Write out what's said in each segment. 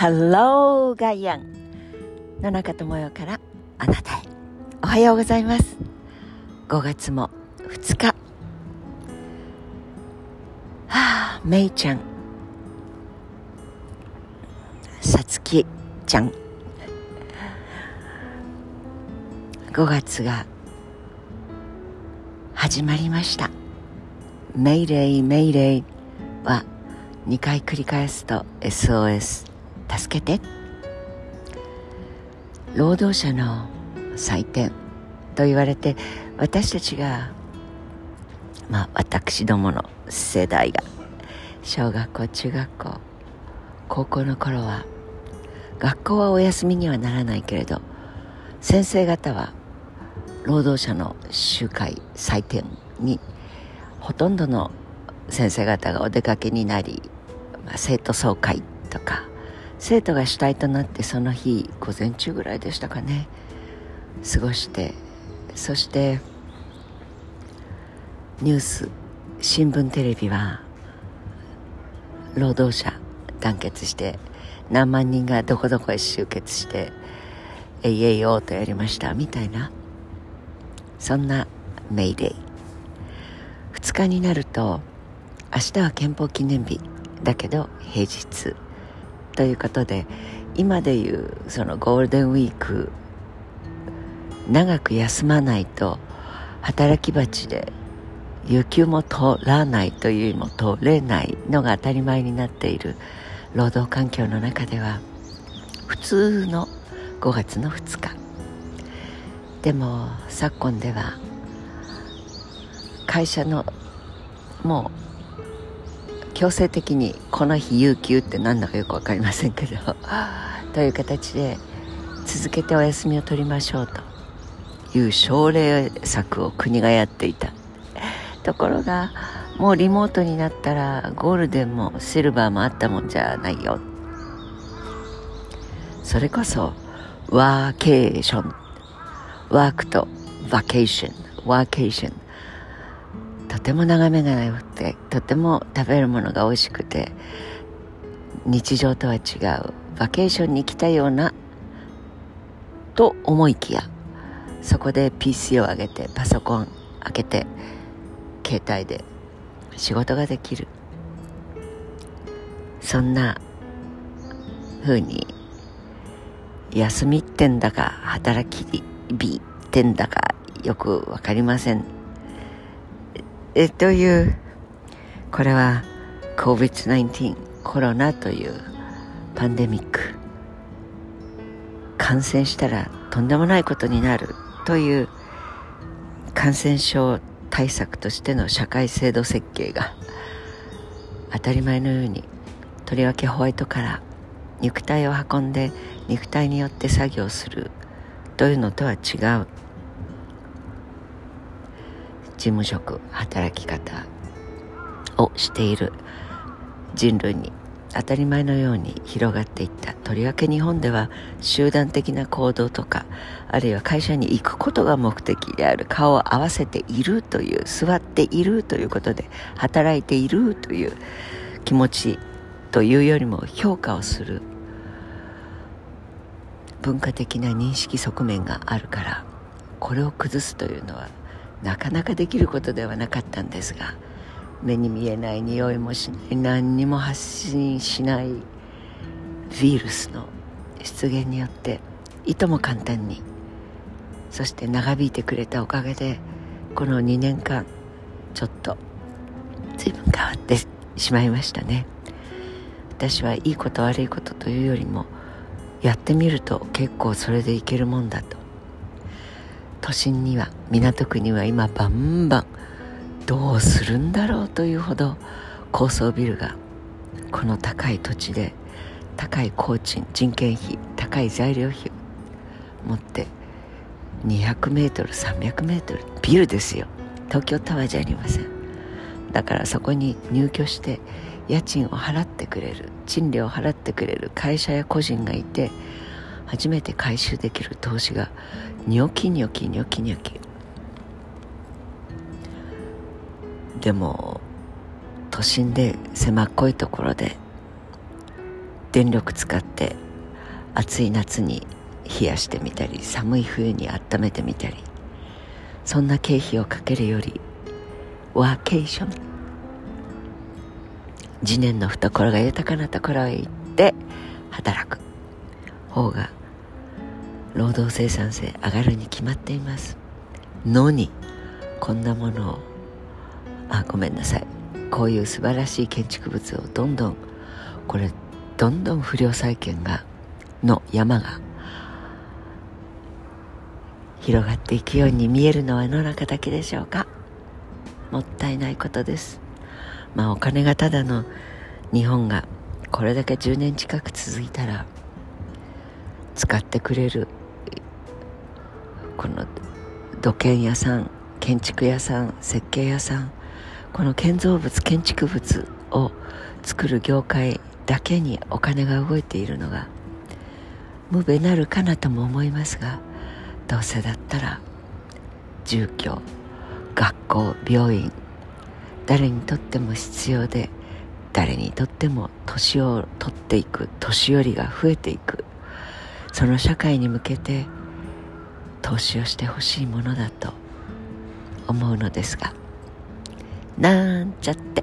Hello ガイアン野中智代からあなたへ。おはようございます。5月も2日。はあめいちゃん。さつきちゃん。5月が始まりました。メイレイメイレイは2回繰り返すと SOS 助けて。労働者の祭典と言われて私たちがまあ私どもの世代が小学校中学校高校の頃は学校はお休みにはならないけれど先生方は労働者の集会祭典にほとんどの先生方がお出かけになり、まあ、生徒総会とか生徒が主体となってその日午前中ぐらいでしたかね。過ごしてそしてニュース新聞テレビは労働者団結して何万人がどこどこへ集結して「えいえいおう」とやりましたみたいなそんなメイデイ。2日になると明日は憲法記念日だけど平日。ということで今でいうそのゴールデンウィーク長く休まないと働き蜂で有給も取らないというよりも取れないのが当たり前になっている労働環境の中では普通の5月の2日。でも昨今では会社のもう強制的にこの日有給って何だかよく分かりませんけど。という形で続けてお休みを取りましょうと。いう奨励策を国がやっていた。ところがもうリモートになったらゴールデンもシルバーもあったもんじゃないよ。それこそワーケーションワークとバケーションワーケーションとても眺めが良くてとても食べるものが美味しくて日常とは違うバケーションに来たようなと思いきやそこで PC を上げてパソコン開けて携帯で仕事ができる。そんな風に休みってんだか働き日ってんだかよく分かりません。えというこれは COVID-19 コロナというパンデミック。感染したらとんでもないことになるという感染症対策としての社会制度設計が当たり前のようにとりわけホワイトから肉体を運んで肉体によって作業するというのとは違う。事務職働き方をしている人類に当たり前のように広がっていったとりわけ日本では集団的な行動とかあるいは会社に行くことが目的である顔を合わせているという座っているということで働いているという気持ちというよりも評価をする文化的な認識側面があるからこれを崩すというのはなかなかできることではなかったんですが目に見えない匂いもしない何にも発信しないウイルスの出現によっていとも簡単にそして長引いてくれたおかげでこの2年間ちょっと随分変わってしまいましたね。私はいいこと悪いことというよりもやってみると結構それでいけるもんだと。都心には港区には今バンバンどうするんだろうというほど高層ビルがこの高い土地で高い工賃人件費高い材料費を持って200メートル300メートルビルですよ。東京タワーじゃありません。だからそこに入居して家賃を払ってくれる賃料を払ってくれる会社や個人がいて初めて回収できる投資がニョキニョキニョキニョキ。でも都心で狭っこいところで電力使って暑い夏に冷やしてみたり寒い冬に温めてみたりそんな経費をかけるよりワーケーション。次年の懐が豊かなところへ行って働く方が労働生産性上がるに決まっています。のにこんなものをあごめんなさい。こういう素晴らしい建築物をどんどんこれどんどん不良債権がの山が広がっていくように見えるのは世の中だけでしょうか。もったいないことです。まあお金がただの日本がこれだけ10年近く続いたら使ってくれるこの土建屋さん建築屋さん設計屋さんこの建造物建築物を作る業界だけにお金が動いているのが無べなるかなとも思いますがどうせだったら住居学校病院誰にとっても必要で誰にとっても年を取っていく年寄りが増えていくその社会に向けて投資をしてほしいものだと思うのですがなんちゃって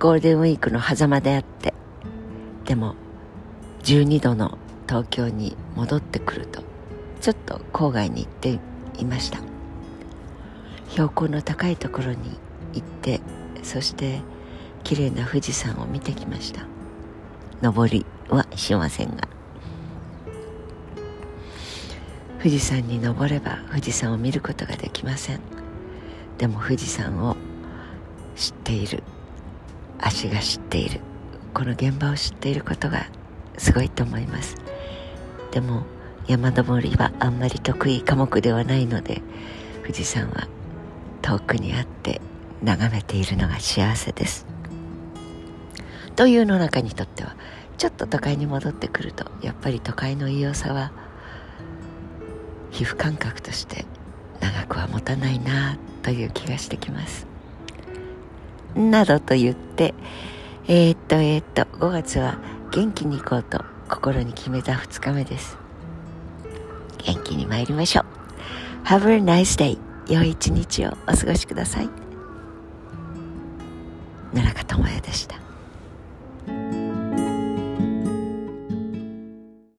ゴールデンウィークの狭間であってでも12度の東京に戻ってくるとちょっと郊外に行っていました。標高の高いところに行ってそして綺麗な富士山を見てきました。登りはしませんが。富士山に登れば富士山を見ることができません。でも富士山を知っている。足が知っている。この現場を知っていることがすごいと思います。でも山登りはあんまり得意科目ではないので富士山は遠くにあって眺めているのが幸せです。というの中にとってはちょっと都会に戻ってくるとやっぱり都会の異様さは皮膚感覚として長くは持たないなという気がしてきます。などと言ってえー、っとえー、っと5月は元気に行こうと心に決めた2日目です。元気に参りましょう。Have a nice day 良い一日をお過ごしください。奈良香智也でした。